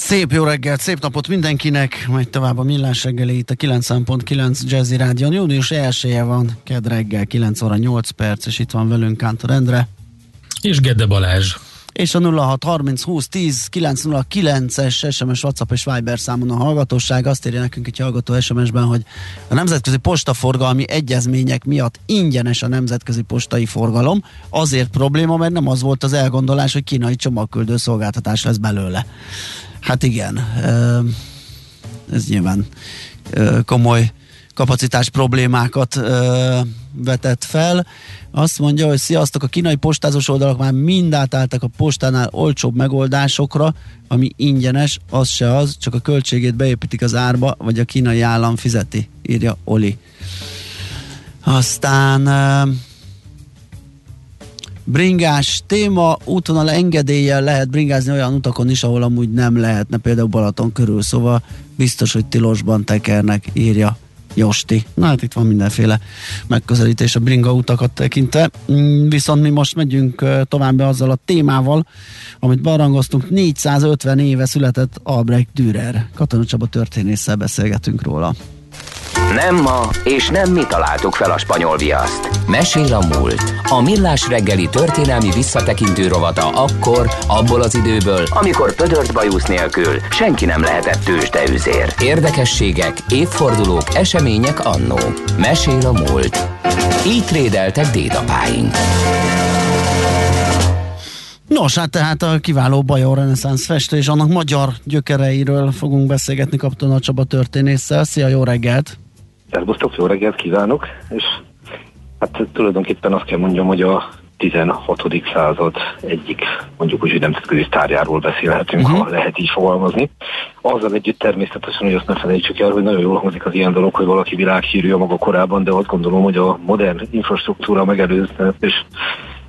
Szép jó reggelt, szép napot mindenkinek, megy tovább a millás reggeli itt a 90.9 Jazzy Rádion. Június 1 van, ked reggel 9 óra 8 perc, és itt van velünk Kántor Endre. És Gede Balázs. És a 06 30 20 10 909-es SMS, WhatsApp és Viber számon a hallgatóság. Azt írja nekünk egy hallgató SMS-ben, hogy a nemzetközi postaforgalmi egyezmények miatt ingyenes a nemzetközi postai forgalom. Azért probléma, mert nem az volt az elgondolás, hogy kínai csomagküldő szolgáltatás lesz belőle. Hát igen, ez nyilván komoly kapacitás problémákat vetett fel. Azt mondja, hogy sziasztok, a kínai postázós oldalak már mind átálltak a postánál olcsóbb megoldásokra, ami ingyenes, az se az, csak a költségét beépítik az árba, vagy a kínai állam fizeti, írja Oli. Aztán bringás téma, útvonal engedéllyel lehet bringázni olyan utakon is, ahol amúgy nem lehetne, például Balaton körül, szóval biztos, hogy tilosban tekernek, írja Josti. Na hát itt van mindenféle megközelítés a bringa utakat tekintve. Mm, viszont mi most megyünk tovább azzal a témával, amit barangoztunk. 450 éve született Albrecht Dürer. Katona Csaba történésszel beszélgetünk róla. Nem ma, és nem mi találtuk fel a spanyol viaszt. Mesél a múlt. A millás reggeli történelmi visszatekintő rovata akkor, abból az időből, amikor pödört bajusz nélkül senki nem lehetett tőzsdeüzér. Érdekességek, évfordulók, események annó. Mesél a múlt. Így trédeltek dédapáink. Nos, hát tehát a kiváló Bajor reneszánsz festő és annak magyar gyökereiről fogunk beszélgetni Kaptona Csaba történésszel. Szia, jó reggelt! Szerbusztok, jó reggelt kívánok, és hát tulajdonképpen azt kell mondjam, hogy a 16. század egyik mondjuk úgy, hogy nemzetközi sztárjáról beszélhetünk, uh-huh. ha lehet így fogalmazni. Azzal együtt természetesen, hogy azt ne felejtsük el, hogy nagyon jól hangzik az ilyen dolog, hogy valaki világhírű a maga korában, de azt gondolom, hogy a modern infrastruktúra megelőzne, és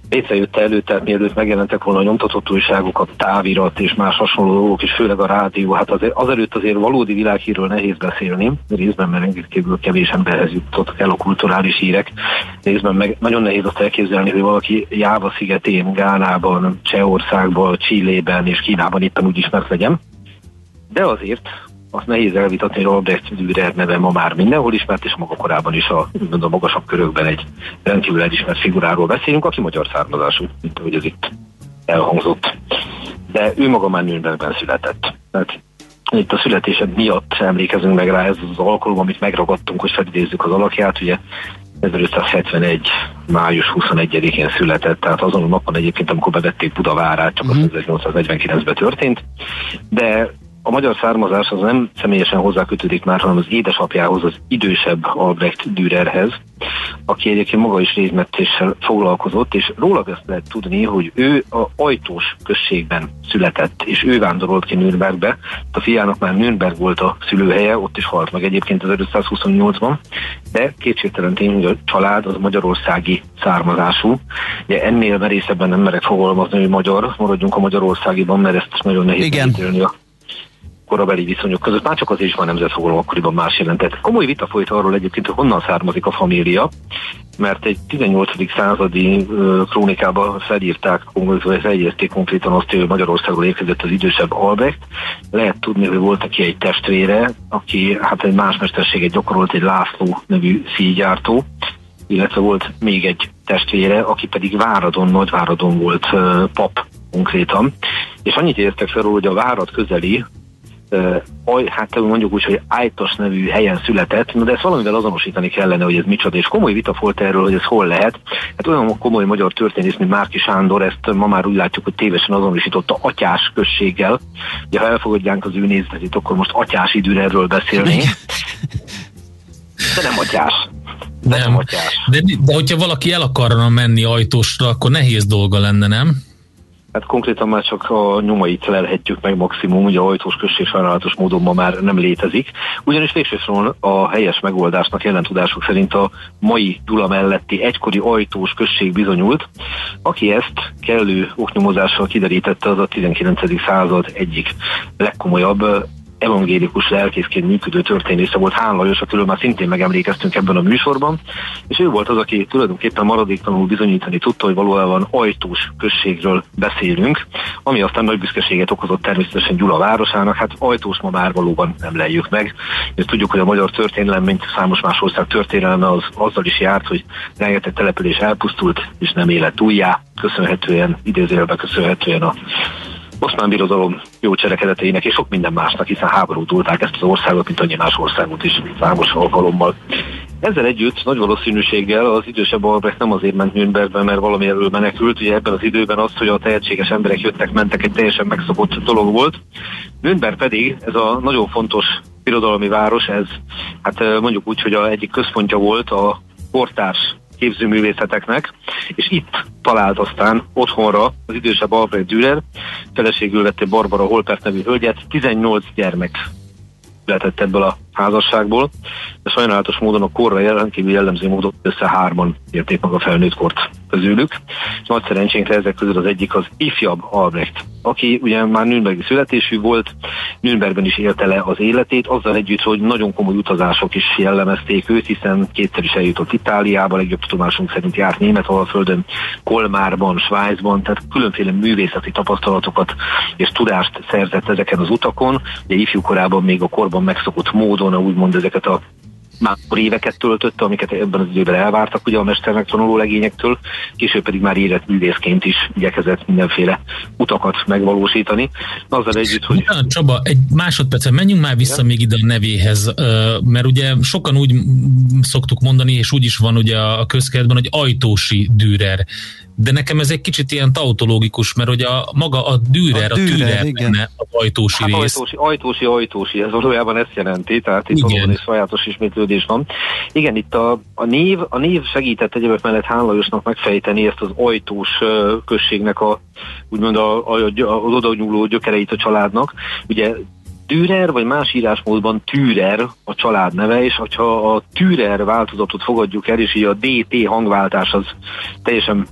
jött elő, tehát mielőtt megjelentek volna a nyomtatott újságok, a távirat és más hasonló dolgok, és főleg a rádió, hát azért, azelőtt azért valódi világhírről nehéz beszélni, részben mert rendkívül kevés emberhez jutottak el a kulturális hírek, részben meg nagyon nehéz azt elképzelni, hogy valaki Jáva szigetén, Gánában, Csehországban, Csillében és Kínában éppen úgy ismert legyen. De azért azt nehéz elvitatni, hogy Albrecht Dürer neve ma már mindenhol ismert, és maga korában is a, a magasabb körökben egy rendkívül elismert figuráról beszélünk, aki magyar származású, mint ahogy ez itt elhangzott. De ő maga már Nürnbergben született. Tehát itt a születésed miatt emlékezünk meg rá, ez az alkalom, amit megragadtunk, hogy felidézzük az alakját, ugye 1571. május 21-én született, tehát azon a napon egyébként, amikor bevették Budavárát, csak uh-huh. az 1849-ben mhm. történt, de a magyar származás az nem személyesen hozzá kötődik már, hanem az édesapjához, az idősebb Albrecht Dürerhez, aki egyébként maga is részmetéssel foglalkozott, és róla ezt lehet tudni, hogy ő a Ajtós községben született, és ő vándorolt ki Nürnbergbe. A fiának már Nürnberg volt a szülőhelye, ott is halt meg egyébként 1528-ban, de kétségtelen tény, hogy a család az magyarországi származású. Ugye ennél merészebben nem merek fogalmazni, hogy magyar, maradjunk a Magyarországiban, mert ezt nagyon nehéz Igen. a korabeli viszonyok között, már csak az is van nemzetfogalom akkoriban más jelentett. Komoly vita folyt arról egyébként, hogy honnan származik a família, mert egy 18. századi krónikában felírták, felírték konkrétan azt, hogy Magyarországról érkezett az idősebb Albrecht. Lehet tudni, hogy volt aki egy testvére, aki hát egy más mesterséget gyakorolt, egy László nevű szígyártó, illetve volt még egy testvére, aki pedig Váradon, Nagyváradon volt pap konkrétan. És annyit értek fel, hogy a várat közeli uh, hát mondjuk úgy, hogy Ájtos nevű helyen született, de ezt valamivel azonosítani kellene, hogy ez micsoda, és komoly vita volt erről, hogy ez hol lehet. Hát olyan komoly magyar történész, mint Márki Sándor, ezt ma már úgy látjuk, hogy tévesen azonosította atyás községgel. Ugye, ha elfogadjánk az ő nézetét, akkor most atyás erről beszélni. De nem atyás. De nem, nem atyás. De, de hogyha valaki el akarna menni ajtósra, akkor nehéz dolga lenne, nem? Hát konkrétan már csak a nyomait lelhetjük meg maximum, ugye a ajtós község sajnálatos módon ma már nem létezik. Ugyanis végsősorban a helyes megoldásnak tudások szerint a mai Dula melletti egykori ajtós község bizonyult, aki ezt kellő oknyomozással kiderítette, az a 19. század egyik legkomolyabb evangélikus lelkészként működő történésze volt Hán Lajos, akiről már szintén megemlékeztünk ebben a műsorban, és ő volt az, aki tulajdonképpen maradéktanul bizonyítani tudta, hogy valójában ajtós községről beszélünk, ami aztán nagy büszkeséget okozott természetesen Gyula városának, hát ajtós ma már valóban nem lejjük meg. És tudjuk, hogy a magyar történelem, mint számos más ország történelme, az azzal is járt, hogy rengeteg település elpusztult, és nem élet újjá, köszönhetően, idézőjelben köszönhetően a oszmán birodalom jó cselekedeteinek és sok minden másnak, hiszen háborútulták ezt az országot, mint annyi más országot is számos alkalommal. Ezzel együtt nagy valószínűséggel az idősebb Albrecht nem azért ment Nürnbergbe, mert valami erről menekült. Ugye ebben az időben az, hogy a tehetséges emberek jöttek, mentek, egy teljesen megszokott dolog volt. Nürnberg pedig, ez a nagyon fontos birodalmi város, ez hát mondjuk úgy, hogy a egyik központja volt a kortárs képzőművészeteknek, és itt talált aztán otthonra az idősebb Albrecht Dürer, feleségül vette Barbara Holpert nevű hölgyet, 18 gyermek született ebből a házasságból, de sajnálatos módon a korra rendkívül jellemző módon össze hárman érték meg a felnőtt kort közülük. Nagy szerencsénkre ezek közül az egyik az ifjabb Albrecht, aki ugye már Nürnbergi születésű volt, Nürnbergben is élte le az életét, azzal együtt, hogy nagyon komoly utazások is jellemezték őt, hiszen kétszer is eljutott Itáliába, legjobb tudomásunk szerint járt Németalföldön, Kolmárban, Svájcban, tehát különféle művészeti tapasztalatokat és tudást szerzett ezeken az utakon. Ugye ifjú korában még a korban megszokott módon, úgymond ezeket a már éveket töltötte, amiket ebben az időben elvártak ugye a mesternek tanuló legényektől, később pedig már érett művészként is igyekezett mindenféle utakat megvalósítani. Azzal együtt, hogy... Ja, Csaba, egy másodpercen menjünk már vissza Igen? még ide a nevéhez, mert ugye sokan úgy szoktuk mondani, és úgy is van ugye a közkeletben, hogy ajtósi Dürer de nekem ez egy kicsit ilyen tautológikus, mert hogy a maga a Dürer, a, a Dürer benne az ajtósi hát rész. Ajtósi, ajtósi, ajtósi, ez valójában ezt jelenti, tehát itt Igen. valóban is sajátos ismétlődés van. Igen, itt a, a, név, a név segített egyébként mellett Hán Lajosnak megfejteni ezt az ajtós községnek a, úgymond a, a, az oda nyúló gyökereit a családnak. Ugye Dürer, vagy más írásmódban Türer a család neve, és ha a Türer változatot fogadjuk el, és így a DT hangváltás az teljesen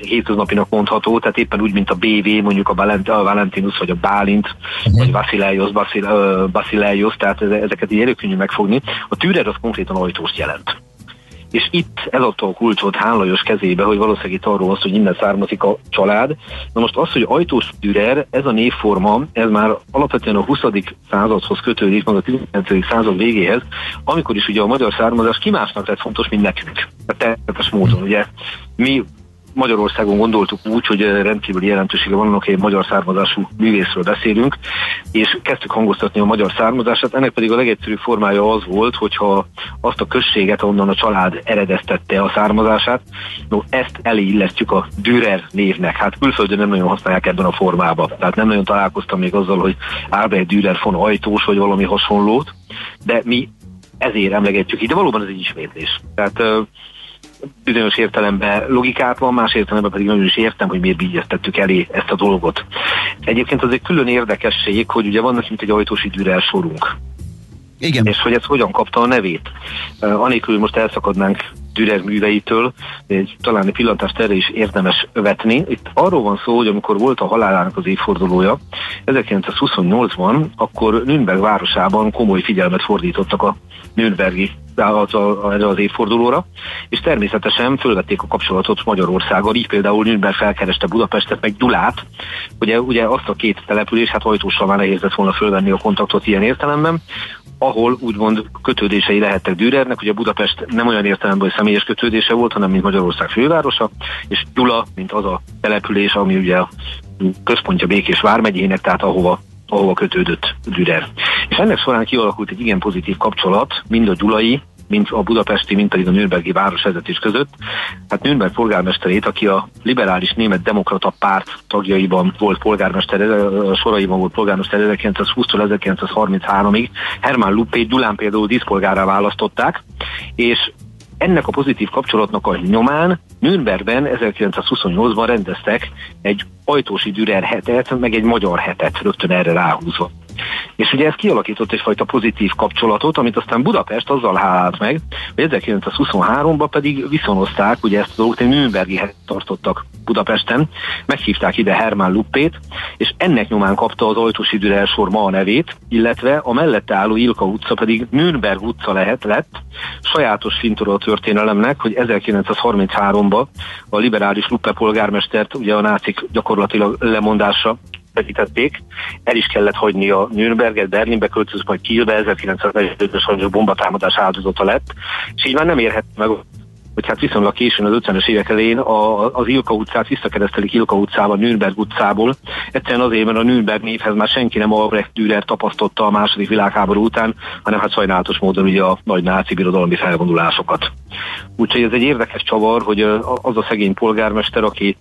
hétköznapinak mondható, tehát éppen úgy, mint a BV, mondjuk a, Valent, a Valentinus, vagy a Bálint, uh-huh. vagy uh, Basileios, tehát ezeket így előkönnyű megfogni. A Türer az konkrétan ajtóst jelent. És itt eladta a kulcsot Hán Lajos kezébe, hogy valószínűleg itt arról az, hogy innen származik a család. Na most az, hogy ajtós Dürer, ez a névforma, ez már alapvetően a 20. századhoz kötődik, meg a 19. század végéhez, amikor is ugye a magyar származás ki másnak lett fontos, mint nekünk. Tehát természetes módon, ugye mi Magyarországon gondoltuk úgy, hogy rendkívül jelentősége van hogy egy magyar származású művészről beszélünk, és kezdtük hangoztatni a magyar származását. Ennek pedig a legegyszerűbb formája az volt, hogyha azt a községet, onnan a család eredeztette a származását, no, ezt eléillesztjük a Dürer névnek. Hát külföldön nem nagyon használják ebben a formában. Tehát nem nagyon találkoztam még azzal, hogy Albert Dürer von Ajtós, vagy valami hasonlót, de mi ezért emlegetjük így, de valóban ez egy ismétlés. Tehát bizonyos értelemben logikát van, más értelemben pedig nagyon is értem, hogy miért bígyeztettük elé ezt a dolgot. Egyébként az egy külön érdekesség, hogy ugye vannak mint egy ajtós időre sorunk. Igen. És hogy ez hogyan kapta a nevét. Uh, anélkül, most elszakadnánk Dürer műveitől, egy, talán egy pillantást erre is érdemes vetni. Itt arról van szó, hogy amikor volt a halálának az évfordulója, 1928-ban, akkor Nürnberg városában komoly figyelmet fordítottak a Nürnbergi az, erre az évfordulóra, és természetesen fölvették a kapcsolatot Magyarországgal, így például Nürnberg felkereste Budapestet, meg Gyulát, ugye, ugye azt a két település, hát ajtóssal már nehéz lett volna fölvenni a kontaktot ilyen értelemben, ahol úgymond kötődései lehettek Dürernek, ugye Budapest nem olyan értelemben, hogy személyes kötődése volt, hanem mint Magyarország fővárosa, és Gyula, mint az a település, ami ugye a központja Békés vármegyének, tehát ahova ahova kötődött Dürer. És ennek során kialakult egy igen pozitív kapcsolat, mind a gyulai, mint a budapesti, mint pedig a nürnbergi városvezetés között. Hát Nürnberg polgármesterét, aki a liberális német demokrata párt tagjaiban volt polgármester, soraiban volt polgármester 1920-tól 1933-ig, Hermann Luppé Gyulán például díszpolgárá választották, és ennek a pozitív kapcsolatnak a nyomán Nürnbergben 1928-ban rendeztek egy ajtósi Dürer hetet, meg egy magyar hetet rögtön erre ráhúzva. És ugye ez kialakított egyfajta pozitív kapcsolatot, amit aztán Budapest azzal hálált meg, hogy 1923-ban pedig viszonozták, ugye ezt a dolgot egy Nürnbergi tartottak Budapesten, meghívták ide Hermann Luppét, és ennek nyomán kapta az Ajtósi Dürer sor ma a nevét, illetve a mellette álló Ilka utca pedig Nürnberg utca lehet lett, sajátos fintora a történelemnek, hogy 1933-ban a liberális Luppe polgármestert ugye a nácik gyakorlatilag lemondásra veszítették, el is kellett hagyni a Nürnberget, Berlinbe költözött, majd Kielbe, 1945-ös bombatámadás áldozata lett, és így már nem érhet meg hogy hát viszonylag későn az 50-es évek elején a, az Ilka utcát visszakeresztelik Ilka utcába, Nürnberg utcából. Egyszerűen azért, mert a Nürnberg névhez már senki nem Albrecht Dürer tapasztotta a második világháború után, hanem hát sajnálatos módon ugye a nagy náci birodalmi felvonulásokat. Úgyhogy ez egy érdekes csavar, hogy az a szegény polgármester, aki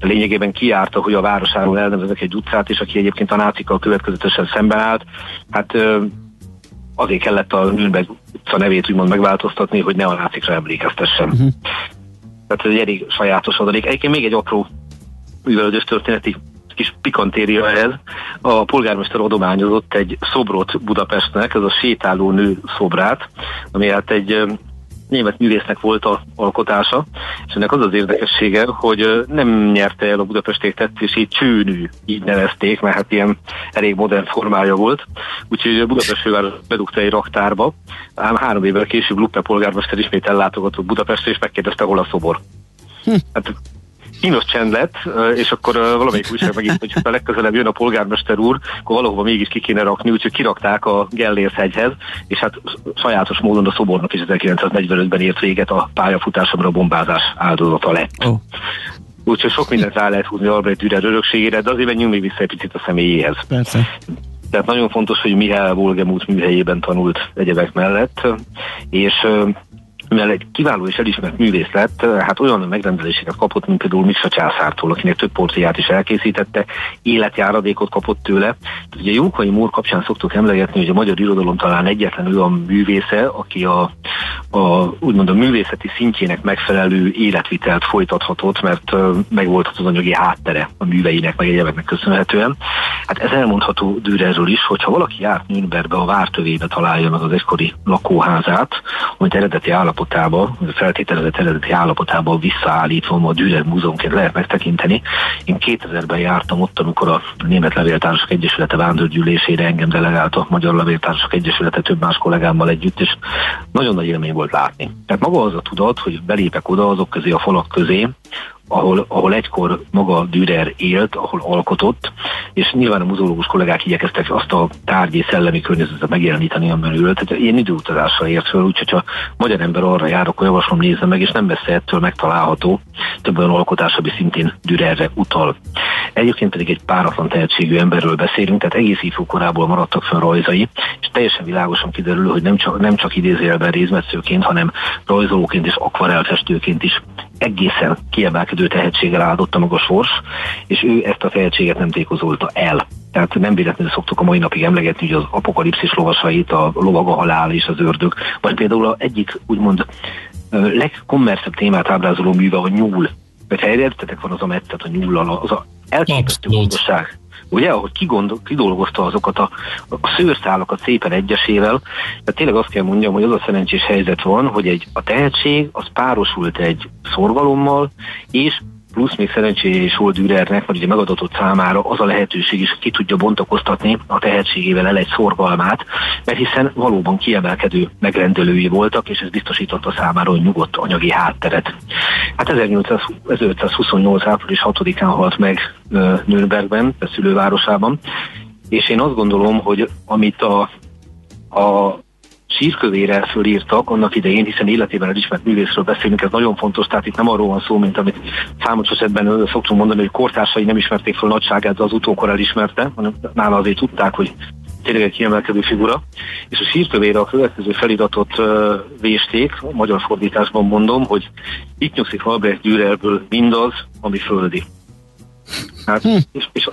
lényegében kiárta, hogy a városáról elnevezek egy utcát, és aki egyébként a nácikkal következetesen szemben állt, hát azért kellett a Nürnberg utca nevét úgymond megváltoztatni, hogy ne a nácikra emlékeztessen. Uh-huh. Tehát ez egy elég sajátos adalék. Egyébként még egy apró művelődős történeti kis pikantéria ez. A polgármester adományozott egy szobrot Budapestnek, ez a sétáló nő szobrát, ami hát egy német művésznek volt a alkotása, és ennek az az érdekessége, hogy nem nyerte el a budapesti tetszését csőnű, így nevezték, mert hát ilyen elég modern formája volt. Úgyhogy a Budapest főváros bedugta egy raktárba, ám három évvel később Luppe polgármester ismét ellátogatott Budapestre, és megkérdezte, hol a szobor. Hm. Hát kínos csend lett, és akkor valamelyik újság megint, hogy ha legközelebb jön a polgármester úr, akkor valahova mégis ki kéne rakni, úgyhogy kirakták a Gellérshegyhez, és hát sajátos módon a szobornak is 1945-ben ért véget a pályafutásomra a bombázás áldozata lett. Oh. Úgyhogy sok mindent rá lehet húzni Albrecht Dürer örökségére, de azért menjünk még vissza egy picit a személyéhez. Persze. Tehát nagyon fontos, hogy Mihály Volgemut műhelyében tanult egyebek mellett, és mivel egy kiváló és elismert művész lett, hát olyan megrendeléseket kapott, mint például Miksa császártól, akinek több porciát is elkészítette, életjáradékot kapott tőle. Ugye Jókai Mór kapcsán szoktuk emlegetni, hogy a magyar irodalom talán egyetlen olyan művésze, aki a, a úgymond a művészeti szintjének megfelelő életvitelt folytathatott, mert megvolt az anyagi háttere a műveinek, meg egyebeknek köszönhetően. Hát ez elmondható Dürerről is, hogyha valaki járt Nürnbergbe, a vártövébe találja meg az egykori lakóházát, amit eredeti állapotban állapotába, feltételezett eredeti állapotába visszaállítva a Dürer Múzeumként lehet megtekinteni. Én 2000-ben jártam ott, amikor a Német Levéltársak Egyesülete vándorgyűlésére engem delegált a Magyar Levéltársak Egyesülete több más kollégámmal együtt, és nagyon nagy élmény volt látni. Tehát maga az a tudat, hogy belépek oda azok közé a falak közé, ahol, ahol egykor maga Dürer élt, ahol alkotott, és nyilván a muzeológus kollégák igyekeztek azt a tárgyi szellemi környezetet megjeleníteni, amiben ült. Tehát ilyen időutazásra ért föl, úgyhogy ha magyar ember arra jár, akkor javaslom nézze meg, és nem messze ettől megtalálható több olyan alkotás, ami szintén Dürerre utal. Egyébként pedig egy páratlan tehetségű emberről beszélünk, tehát egész ifjú maradtak fönn rajzai, és teljesen világosan kiderül, hogy nem csak, nem csak idézélben részmetszőként, hanem rajzolóként és akvarelfestőként is egészen kiemelkedő tehetséggel áldotta maga sors, és ő ezt a tehetséget nem tékozolta el. Tehát nem véletlenül szoktuk a mai napig emlegetni, hogy az apokalipszis lovasait, a lovag a halál és az ördög, vagy például a egyik úgymond legkommerszebb témát ábrázoló műve a nyúl. Vagy ha értetek van az a mettet a nyúllal, az a elképesztő gondosság ugye, ahogy kigondol, kidolgozta azokat a, a szőrszálakat szépen egyesével, tehát tényleg azt kell mondjam, hogy az a szerencsés helyzet van, hogy egy, a tehetség az párosult egy szorgalommal, és plusz még szerencsés volt Dürernek, vagy ugye megadatott számára az a lehetőség is, ki tudja bontakoztatni a tehetségével el egy szorgalmát, mert hiszen valóban kiemelkedő megrendelői voltak, és ez biztosította számára, hogy nyugodt anyagi hátteret. Hát 1828. április 6-án halt meg Nürnbergben, a szülővárosában, és én azt gondolom, hogy amit a, a sírkövére fölírtak annak idején, hiszen életében elismert művészről beszélünk, ez nagyon fontos, tehát itt nem arról van szó, mint amit számos esetben szoktunk mondani, hogy kortársai nem ismerték fel nagyságát, de az utókor elismerte, hanem nála azért tudták, hogy tényleg egy kiemelkedő figura, és a sírkövére a következő feliratot uh, vésték, a magyar fordításban mondom, hogy itt nyugszik Albrecht Dürerбől mindaz, ami földi. Hát, hm. és, és,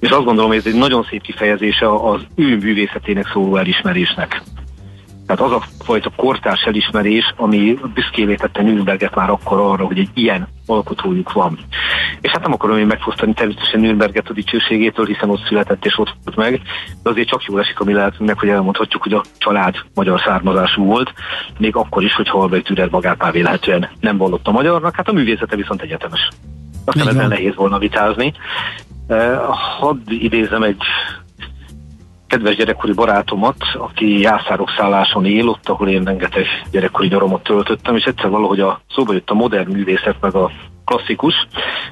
és azt gondolom, hogy ez egy nagyon szép kifejezése az ő művészetének szóló elismerésnek. Tehát az a fajta kortárs elismerés, ami büszkévé tette Nürnberget már akkor arra, hogy egy ilyen alkotójuk van. És hát nem akarom én megfosztani természetesen Nürnberget a dicsőségétől, hiszen ott született és ott volt meg, de azért csak jól esik a mi lehetünknek, hogy elmondhatjuk, hogy a család magyar származású volt, még akkor is, hogy Albrecht Dürer magát már véletlenül nem vallott a magyarnak, hát a művészete viszont egyetemes. Aztán ezzel nehéz volna vitázni. Uh, hadd idézem egy kedves gyerekkori barátomat, aki jászárok szálláson él, ott, ahol én rengeteg gyerekkori nyaromot töltöttem, és egyszer valahogy a szóba jött a modern művészet, meg a klasszikus,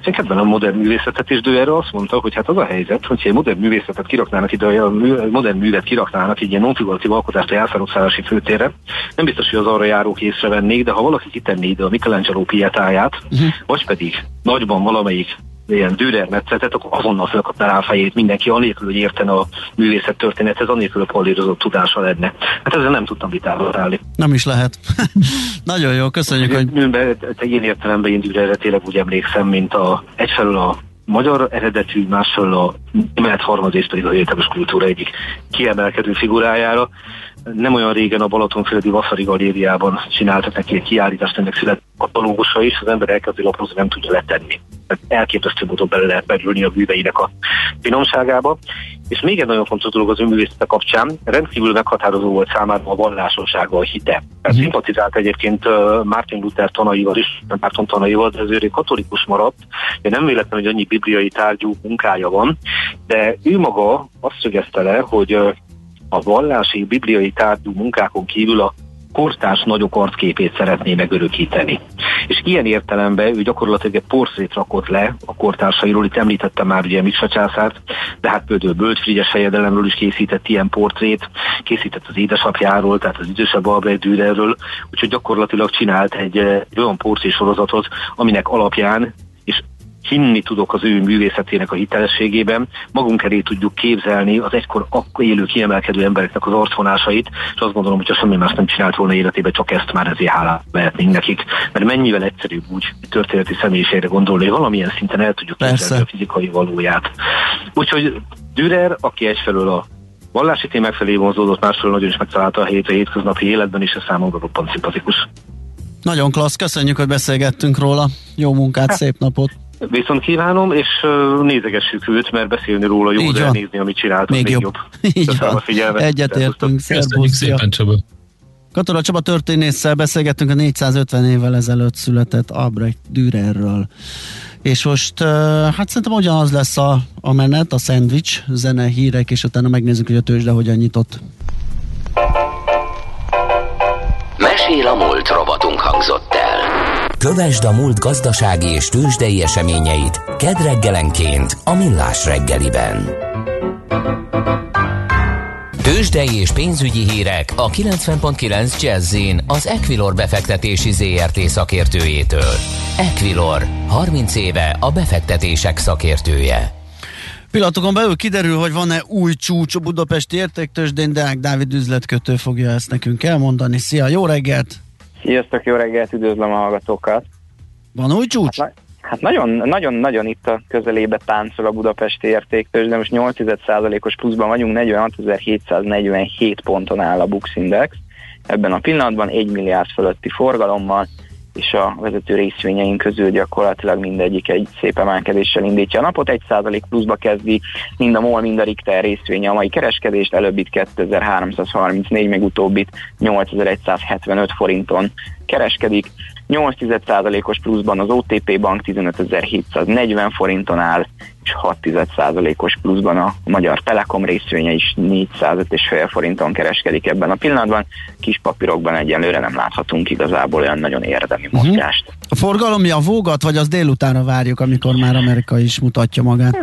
és én kedvelem a modern művészetet, és ő erre azt mondta, hogy hát az a helyzet, hogy egy modern művészetet kiraknának ide, a modern művet kiraknának egy ilyen non-figuratív alkotást a jászárokszállási főtérre, nem biztos, hogy az arra járók észrevennék, de ha valaki kitenné ide a Michelangelo pietáját, uh-huh. vagy pedig nagyban valamelyik ilyen Dürer metszetet, akkor azonnal felkapná rá a fejét mindenki, anélkül, hogy értene a művészet történethez, anélkül a polírozott tudása lenne. Hát ezzel nem tudtam vitába állni. Nem is lehet. Nagyon jó, köszönjük, hogy... Nőnbe, én értelemben én Dürerre tényleg úgy emlékszem, mint a, egyfelől a magyar eredetű, másfelől a német harmadrészt pedig a egyetemes kultúra egyik kiemelkedő figurájára nem olyan régen a Balatonföldi Vasszari Galériában csináltak neki egy kiállítást, ennek szület katalógusa is, az ember elkezdi lapozni, nem tudja letenni. Tehát elképesztő módon bele lehet berülni a műveinek a finomságába. És még egy nagyon fontos dolog az önművészete kapcsán, rendkívül meghatározó volt számára a vallásossága, a hite. Uh-huh. szimpatizált egyébként Martin Luther tanaival is, Márton tanaival, de azért katolikus maradt. Én nem véletlen, hogy annyi bibliai tárgyú munkája van, de ő maga azt szögezte le, hogy a vallási bibliai tárgyú munkákon kívül a kortárs nagyok arcképét szeretné megörökíteni. És ilyen értelemben ő gyakorlatilag egy porszét rakott le a kortársairól, itt említettem már ugye Miksa császárt, de hát például Bölt Frigyes fejedelemről is készített ilyen portrét, készített az édesapjáról, tehát az idősebb Albrecht Dürerről, úgyhogy gyakorlatilag csinált egy, egy olyan portré sorozatot, aminek alapján hinni tudok az ő művészetének a hitelességében, magunk elé tudjuk képzelni az egykor élő kiemelkedő embereknek az arcvonásait, és azt gondolom, hogy ha semmi más nem csinált volna életében, csak ezt már ezért hálát lehetnénk nekik, mert mennyivel egyszerűbb úgy történeti személyiségre gondolni, hogy valamilyen szinten el tudjuk képzelni a fizikai valóját. Úgyhogy Dürer, aki egyfelől a vallási témák felé vonzódott, másfelől nagyon is megtalálta a helyét a hétköznapi életben, és a számomra roppant szimpatikus. Nagyon klassz, köszönjük, hogy beszélgettünk róla. Jó munkát, szép napot! Viszont kívánom, és nézegessük őt, mert beszélni róla jó, Így de van. nézni, amit csinált, még, még jobb. jobb. Így van. A Egyetértünk. Köszönjük szépen, Csaba. Katona Csaba történésszel beszélgettünk a 450 évvel ezelőtt született Albrecht Dürerről. És most, hát szerintem ugyanaz lesz a, a menet, a szendvics, zene, hírek, és utána megnézzük, hogy a tőzsde hogyan nyitott. Mesél a múlt robotunk hangzott el. Kövesd a múlt gazdasági és tőzsdei eseményeit kedd reggelenként a Millás reggeliben. Tőzsdei és pénzügyi hírek a 90.9 jazz az Equilor befektetési ZRT szakértőjétől. Equilor, 30 éve a befektetések szakértője. Pillanatokon belül kiderül, hogy van-e új csúcs a Budapesti értéktősdén, Deák Dávid üzletkötő fogja ezt nekünk elmondani. Szia, jó reggelt! Sziasztok, jó reggelt, üdvözlöm a hallgatókat! Van új csúcs? Hát, hát nagyon, nagyon, nagyon itt a közelébe táncol a budapesti értéktős, de most 8%-os pluszban vagyunk, 46.747 ponton áll a Bux Index. Ebben a pillanatban 1 milliárd fölötti forgalommal, és a vezető részvényeink közül gyakorlatilag mindegyik egy szép emelkedéssel indítja a napot. 1% pluszba kezdi mind a MOL, mind a Richter részvénye a mai kereskedést, előbbit 2334, meg utóbbit 8175 forinton kereskedik. 8%-os pluszban az OTP bank 15.740 forinton áll, 6%-os pluszban a Magyar Telekom részvénye is 405,5% forinton kereskedik ebben a pillanatban. Kis papírokban egyenlőre nem láthatunk igazából olyan nagyon érdemi mhm. mozgást. Uh-huh. A forgalom javógat, vagy az délutánra várjuk, amikor már Amerika is mutatja magát?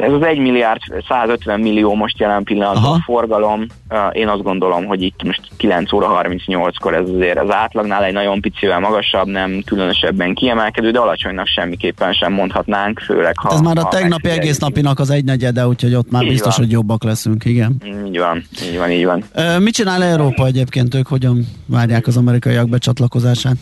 Ez az 1 milliárd 150 millió most jelen pillanatban Aha. a forgalom. Én azt gondolom, hogy itt most 9 óra 38-kor ez azért az átlagnál egy nagyon picivel magasabb, nem különösebben kiemelkedő, de alacsonynak semmiképpen sem mondhatnánk, főleg ha... Ez már a tegnapi egész napinak az egynegyede, úgyhogy ott már így biztos, van. hogy jobbak leszünk, igen. Így van, így van, így van. Mit csinál Európa egyébként? Ők hogyan várják az amerikaiak becsatlakozását?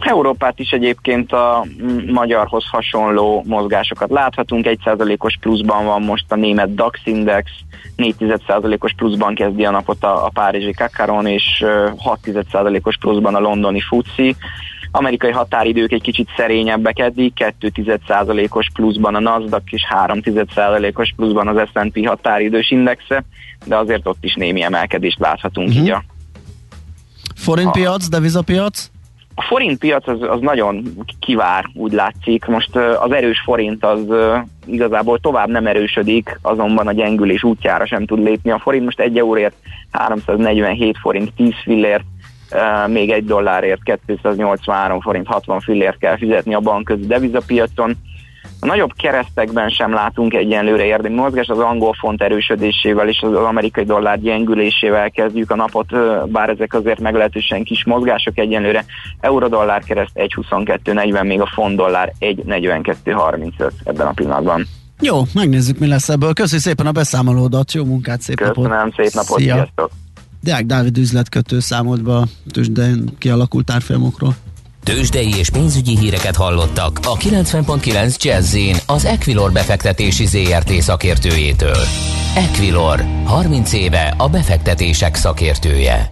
Európát is egyébként a magyarhoz hasonló mozgásokat láthatunk. 1%-os pluszban van most a német DAX index, 4%-os pluszban kezdi a napot a, a párizsi Kakaron, és 6%-os pluszban a londoni FUCI. Amerikai határidők egy kicsit szerényebbek eddig, 2,1%-os pluszban a Nasdaq és 3,1%-os pluszban az S&P határidős indexe, de azért ott is némi emelkedést láthatunk uh-huh. így a Forintpiac, devizapiac? A forint piac az, az nagyon kivár, úgy látszik. Most az erős forint az igazából tovább nem erősödik, azonban a gyengülés útjára sem tud lépni. A forint most egy euróért 347 forint 10 fillért, még egy dollárért 283 forint 60 fillért kell fizetni a bankközi devizapiacon. A nagyobb keresztekben sem látunk egyenlőre érdemi mozgás, az angol font erősödésével és az amerikai dollár gyengülésével kezdjük a napot, bár ezek azért meglehetősen kis mozgások egyenlőre. Euró-dollár kereszt 1.22.40, még a font dollár 1.42.35 ebben a pillanatban. Jó, megnézzük mi lesz ebből. Köszönjük szépen a beszámolódat, jó munkát, szép Köszönöm, napot! Köszönöm, szép napot, Szia. sziasztok! Deák Dávid üzletkötő számolt be a tőzsdén kialakult árfolyamokról. Tőzsdei és pénzügyi híreket hallottak a 90.9 jazz az Equilor befektetési ZRT szakértőjétől. Equilor, 30 éve a befektetések szakértője.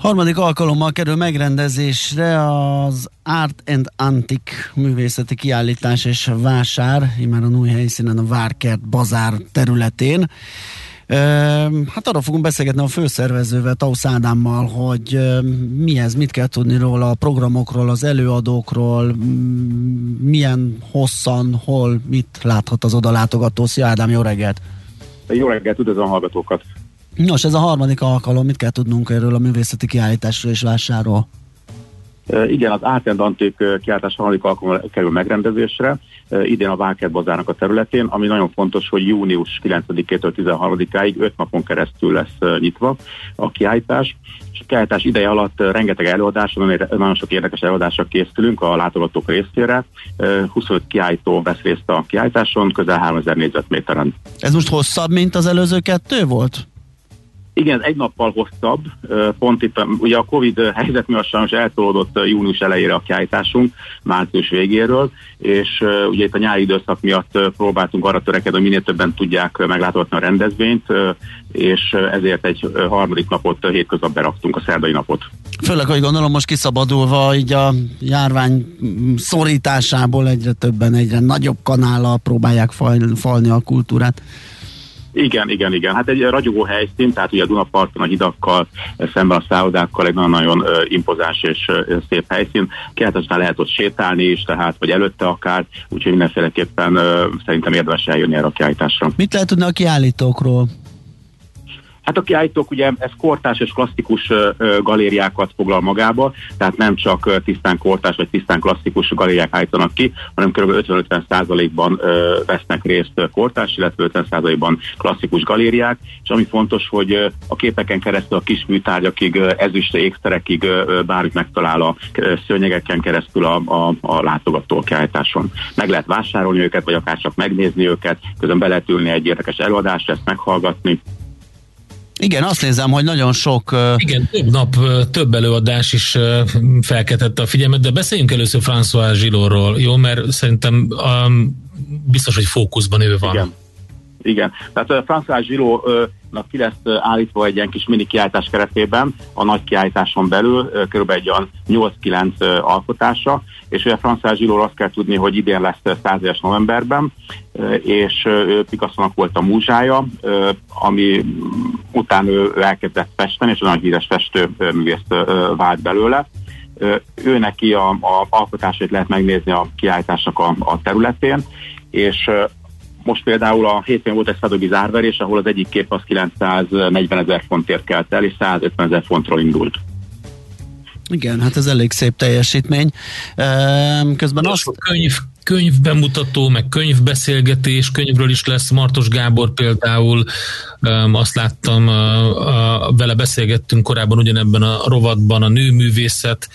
Harmadik alkalommal kerül megrendezésre az Art and Antique művészeti kiállítás és vásár, immár a új helyszínen a Várkert bazár területén. Hát arra fogunk beszélgetni a főszervezővel, Tausz Ádámmal, hogy mi ez, mit kell tudni róla, a programokról, az előadókról, milyen hosszan, hol, mit láthat az oda látogató. Szia Ádám, jó reggelt! Jó reggelt, üdvözlöm a hallgatókat! Nos, ez a harmadik alkalom, mit kell tudnunk erről a művészeti kiállításról és vásárról? Igen, az Átend Antik kiáltás harmadik alkalommal kerül megrendezésre, idén a Vákert bazárnak a területén, ami nagyon fontos, hogy június 9-től 13-áig 5 napon keresztül lesz nyitva a kiállítás. És a kiállítás ideje alatt rengeteg előadás, nagyon sok érdekes előadásra készülünk a látogatók részére. 25 kiállító vesz részt a kiállításon, közel 3000 négyzetméteren. Ez most hosszabb, mint az előző kettő volt? Igen, egy nappal hosszabb, pont itt, ugye a Covid helyzet miatt sajnos eltolódott június elejére a kiállításunk, március végéről, és ugye itt a nyári időszak miatt próbáltunk arra törekedni, hogy minél többen tudják meglátogatni a rendezvényt, és ezért egy harmadik napot hétköznap beraktunk, a szerdai napot. Főleg, hogy gondolom most kiszabadulva így a járvány szorításából egyre többen, egyre nagyobb kanállal próbálják falni a kultúrát. Igen, igen, igen. Hát egy ragyogó helyszín, tehát ugye a Dunaparton a hidakkal, szemben a szállodákkal egy nagyon-nagyon impozáns és szép helyszín. Keletesen lehet ott sétálni is, tehát vagy előtte akár, úgyhogy mindenféleképpen szerintem érdemes eljönni erre a kiállításra. Mit lehet tudni a kiállítókról? Hát a kiállítók ugye ez kortás és klasszikus galériákat foglal magába, tehát nem csak tisztán kortás vagy tisztán klasszikus galériák állítanak ki, hanem kb. 50-50 százalékban vesznek részt kortás, illetve 50 százalékban klasszikus galériák, és ami fontos, hogy a képeken keresztül a kis műtárgyakig, ezüst ékszerekig bármit megtalál a szőnyegeken keresztül a, a, a látogató kiállításon. Meg lehet vásárolni őket, vagy akár csak megnézni őket, közben be lehet ülni egy érdekes előadást, ezt meghallgatni, igen, azt nézem, hogy nagyon sok... Igen, több nap, több előadás is felkeltette a figyelmet, de beszéljünk először François Zsilóról, jó? Mert szerintem um, biztos, hogy fókuszban ő van. Igen. Igen, tehát François Zsilónak ki lesz állítva egy ilyen kis mini kiállítás keretében, a nagy kiállításon belül, kb. egy olyan 8-9 alkotása, és ugye François Zsilóról azt kell tudni, hogy idén lesz 100 éves novemberben, és picasso volt a múzsája, ami után ő elkezdett festeni, és nagyon híres festőművész vált belőle. Ő neki a, a alkotásait lehet megnézni a kiállításnak a, a területén, és most például a hétfőn volt egy szadogi zárverés, ahol az egyik kép az 940 ezer fontért kelt el, és 150 ezer fontról indult. Igen, hát ez elég szép teljesítmény. Közben azt... Könyv, könyv bemutató, meg könyvbeszélgetés, könyvről is lesz Martos Gábor például, azt láttam, vele beszélgettünk korábban ugyanebben a rovatban a nőművészet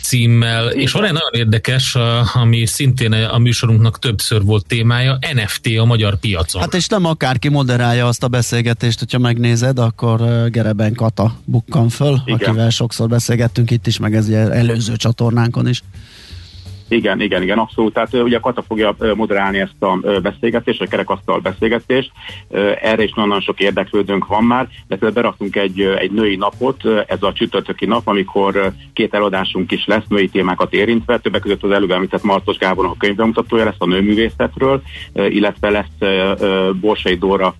címmel, és van egy nagyon érdekes, ami szintén a műsorunknak többször volt témája, NFT a magyar piacon. Hát és nem akárki moderálja azt a beszélgetést, hogyha megnézed, akkor Gereben Kata bukkan föl, Igen. akivel sokszor beszélgettünk itt is, meg ez előző csatornánkon is. Igen, igen, igen, abszolút. Tehát ugye Kata fogja moderálni ezt a beszélgetést, a kerekasztal beszélgetést. Erre is nagyon sok érdeklődőnk van már, de beraktunk egy, egy női napot, ez a csütörtöki nap, amikor két előadásunk is lesz, női témákat érintve, többek között az előbb említett Martos Gábor a könyvbemutatója lesz a nőművészetről, illetve lesz Borsai Dóra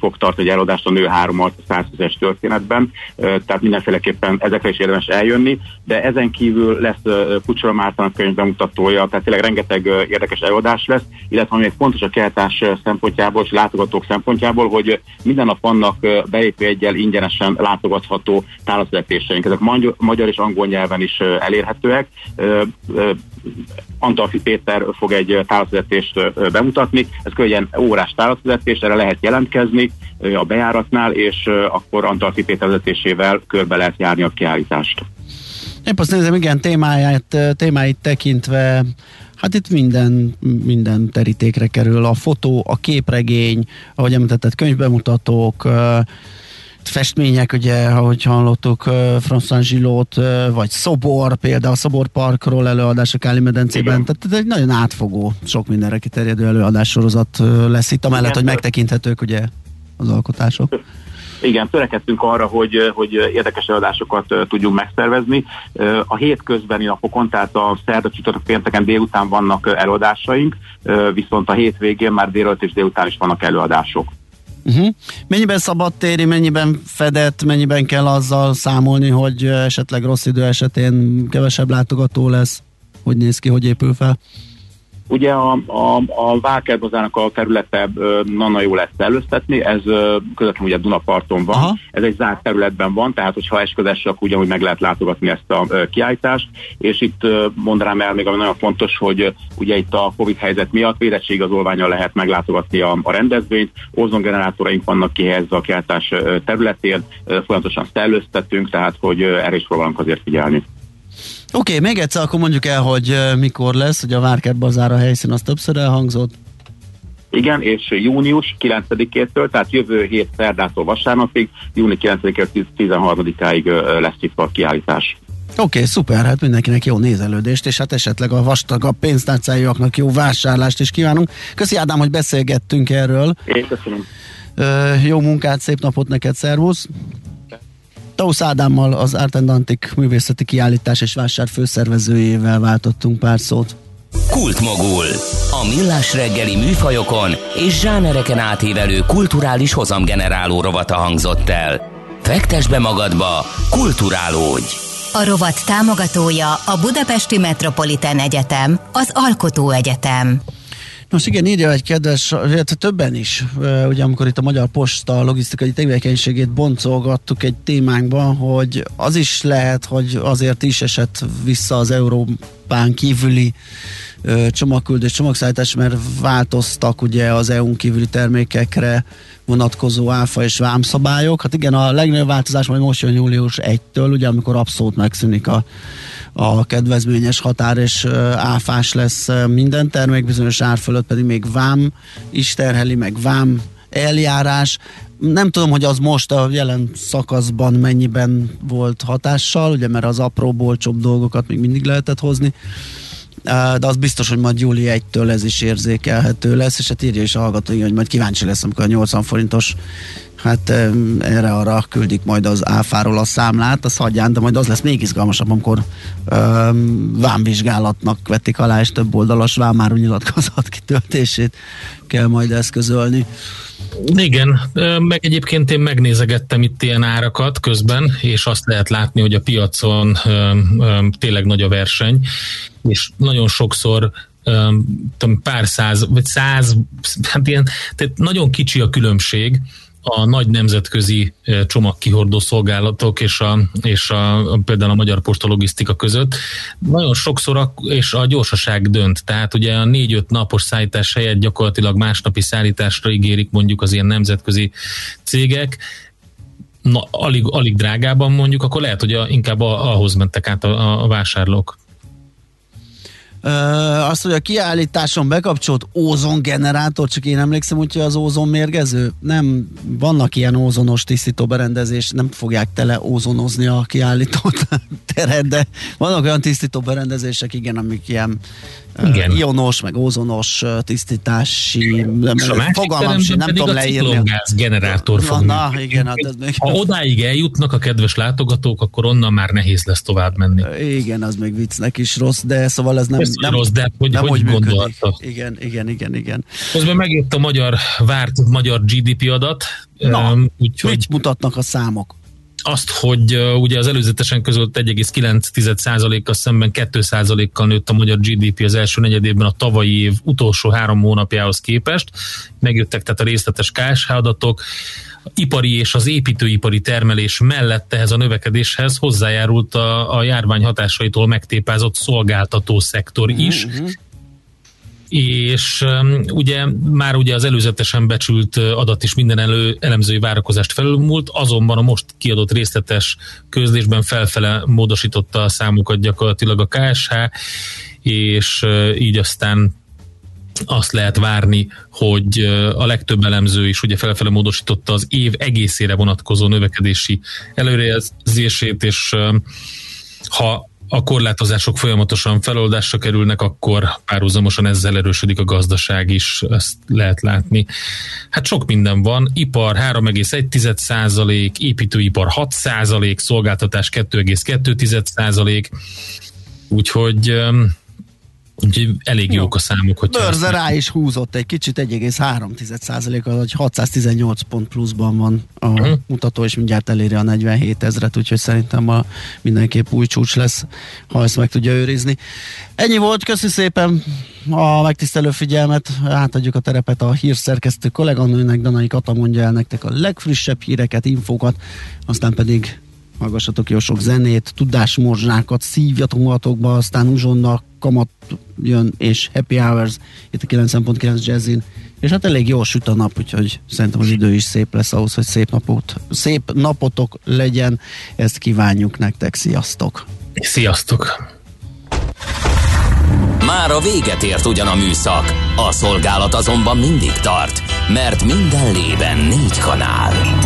fog tartani egy előadást a nő három a 110-es történetben, tehát mindenféleképpen ezekre is érdemes eljönni, de ezen kívül lesz Kucsora Márton könyv bemutatója, tehát tényleg rengeteg érdekes előadás lesz, illetve ami fontos a keltás szempontjából és látogatók szempontjából, hogy minden nap vannak belépő egyel ingyenesen látogatható tálaszvezetéseink. Ezek magyar és angol nyelven is elérhetőek. Antalfi Péter fog egy tálaszvezetést bemutatni, ez könnyen órás tálaszvezetés, erre lehet jelentkezni a bejáratnál, és akkor Antalfi Péter vezetésével körbe lehet járni a kiállítást. Épp azt nézem, igen, témáját, témáit tekintve Hát itt minden, minden terítékre kerül. A fotó, a képregény, ahogy említetted, könyvbemutatók, festmények, ugye, ahogy hallottuk, François Zsilót, vagy Szobor, például a Szobor Parkról előadás a Káli medencében, tehát ez egy nagyon átfogó, sok mindenre kiterjedő előadássorozat lesz itt, amellett, Igen, hogy megtekinthetők ugye az alkotások. Igen, törekedtünk arra, hogy, hogy érdekes előadásokat tudjunk megszervezni. A hétközbeni napokon, tehát a szerda csütörtök pénteken délután vannak előadásaink, viszont a hétvégén már délután és délután is vannak előadások. Uh-huh. Mennyiben szabadtéri, mennyiben fedett, mennyiben kell azzal számolni, hogy esetleg rossz idő esetén kevesebb látogató lesz? Hogy néz ki, hogy épül fel? Ugye a, a, a Vákerbazának a területe nagyon jó lesz előztetni, ez közvetlenül ugye Dunaparton van, Aha. ez egy zárt területben van, tehát hogyha esködés, akkor ugyanúgy meg lehet látogatni ezt a kiállítást, és itt mondanám el még, ami nagyon fontos, hogy ugye itt a Covid helyzet miatt védettségigazolványal lehet meglátogatni a, a rendezvényt, ozongenerátoraink vannak kihelyezve a kiállítás területén, folyamatosan szellőztetünk, tehát hogy erre is próbálunk azért figyelni. Oké, okay, még egyszer akkor mondjuk el, hogy mikor lesz, hogy a Várkert Bazár a helyszín, az többször elhangzott. Igen, és június 9-től, tehát jövő hét szerdától vasárnapig, júni 9-től 13-áig lesz itt a kiállítás. Oké, okay, szuper, hát mindenkinek jó nézelődést, és hát esetleg a vastagabb pénztárcájúaknak jó vásárlást is kívánunk. Köszi Ádám, hogy beszélgettünk erről. Én köszönöm. jó munkát, szép napot neked, szervusz! Tausz Ádámmal az Art Antik művészeti kiállítás és vásár főszervezőjével váltottunk pár szót. Kultmogul. A millás reggeli műfajokon és zsánereken átívelő kulturális hozamgeneráló rovata hangzott el. Fektes be magadba, kulturálódj! A rovat támogatója a Budapesti Metropolitán Egyetem, az Alkotó Egyetem. Nos igen, írja egy kedves, illetve többen is, ugye amikor itt a Magyar Posta logisztikai tevékenységét boncolgattuk egy témánkban, hogy az is lehet, hogy azért is esett vissza az Európán kívüli csomagküldés, csomagszállítás, mert változtak ugye az EU-n kívüli termékekre vonatkozó áfa és vámszabályok. Hát igen, a legnagyobb változás majd most jön július 1-től, ugye amikor abszolút megszűnik a a kedvezményes határ és áfás lesz minden termék, bizonyos ár fölött pedig még vám is terheli, meg vám eljárás. Nem tudom, hogy az most a jelen szakaszban mennyiben volt hatással, ugye mert az apró bolcsóbb dolgokat még mindig lehetett hozni, de az biztos, hogy majd júli 1-től ez is érzékelhető lesz, és hát írja is a hallgató, hogy majd kíváncsi lesz, amikor a 80 forintos hát erre arra küldik majd az áfáról a számlát, az hagyján, de majd az lesz még izgalmasabb, amikor um, vámvizsgálatnak vetik alá, és több oldalas vámáru nyilatkozat kitöltését kell majd eszközölni. Igen, meg egyébként én megnézegettem itt ilyen árakat közben, és azt lehet látni, hogy a piacon tényleg nagy a verseny, és nagyon sokszor pár száz, vagy száz, hát ilyen, tehát nagyon kicsi a különbség, a nagy nemzetközi csomagkihordó szolgálatok és, a, és a, például a Magyar Posta logisztika között. Nagyon sokszor a, és a gyorsaság dönt, tehát ugye a négy-öt napos szállítás helyett gyakorlatilag másnapi szállításra ígérik mondjuk az ilyen nemzetközi cégek, na, alig, alig drágában mondjuk, akkor lehet, hogy a, inkább a, ahhoz mentek át a, a vásárlók. Azt, hogy a kiállításon bekapcsolt ózongenerátor, csak én emlékszem, hogy az ózon mérgező. Nem, vannak ilyen ózonos tisztító berendezés, nem fogják tele ózonozni a kiállító teret, de vannak olyan tisztító berendezések, igen, amik ilyen igen. ionos, meg ózonos tisztítási, fogalmam sem, nem tudom leírni. A generátor fog na, na, igen, hát ez még... Ha odáig eljutnak a kedves látogatók, akkor onnan már nehéz lesz tovább menni. Igen, az még viccnek is rossz, de szóval ez nem, ez nem, rossz, de hogy, nem hogy gondolta? Igen, igen, igen, igen. Közben megjött a magyar, várt magyar GDP adat. Na, um, úgyhogy... mit mutatnak a számok? Azt, hogy ugye az előzetesen között 1,9%-kal szemben 2%-kal nőtt a magyar GDP az első negyedében a tavalyi év utolsó három hónapjához képest. Megjöttek tehát a részletes KSH adatok. Ipari és az építőipari termelés mellett ehhez a növekedéshez hozzájárult a, a járvány hatásaitól megtépázott szolgáltató szektor is, uh-huh és ugye már ugye az előzetesen becsült adat is minden elő, elemzői várakozást felülmúlt, azonban a most kiadott részletes közlésben felfele módosította a számokat gyakorlatilag a KSH, és így aztán azt lehet várni, hogy a legtöbb elemző is ugye felfele módosította az év egészére vonatkozó növekedési előrejelzését, és ha a korlátozások folyamatosan feloldásra kerülnek, akkor párhuzamosan ezzel erősödik a gazdaság is, ezt lehet látni. Hát sok minden van, ipar 3,1 százalék, építőipar 6 százalék, szolgáltatás 2,2 százalék, úgyhogy Úgyhogy elég jók a számok. Hogy Börze rá is húzott egy kicsit, 1,3%-a, vagy 618 pont pluszban van a uh-huh. mutató, és mindjárt eléri a 47 ezret, úgyhogy szerintem a mindenképp új csúcs lesz, ha ezt meg tudja őrizni. Ennyi volt, köszi szépen a megtisztelő figyelmet, átadjuk a terepet a hírszerkesztő kolléganőnek, Danai Kata mondja el nektek a legfrissebb híreket, infókat, aztán pedig hallgassatok jó sok zenét, tudásmorzsákat, szívjatok magatokba, aztán uzsonna, kamat jön, és happy hours itt a 9.9 jazzin, és hát elég jól süt a nap, úgyhogy szerintem az idő is szép lesz ahhoz, hogy szép napot, szép napotok legyen, ezt kívánjuk nektek, sziasztok! Sziasztok! Már a véget ért ugyan a műszak, a szolgálat azonban mindig tart, mert minden lében négy kanál.